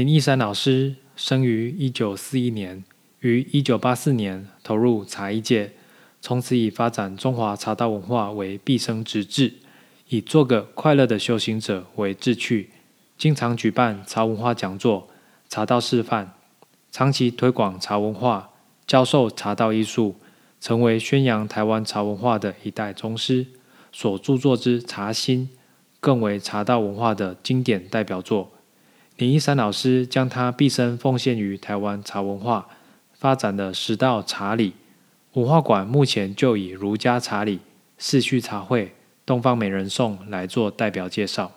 林义山老师生于一九四一年，于一九八四年投入茶艺界，从此以发展中华茶道文化为毕生之志，以做个快乐的修行者为志趣，经常举办茶文化讲座、茶道示范，长期推广茶文化，教授茶道艺术，成为宣扬台湾茶文化的一代宗师。所著作之《茶心》，更为茶道文化的经典代表作。林一山老师将他毕生奉献于台湾茶文化，发展的十道茶礼。文化馆目前就以儒家茶礼、四序茶会、东方美人颂来做代表介绍。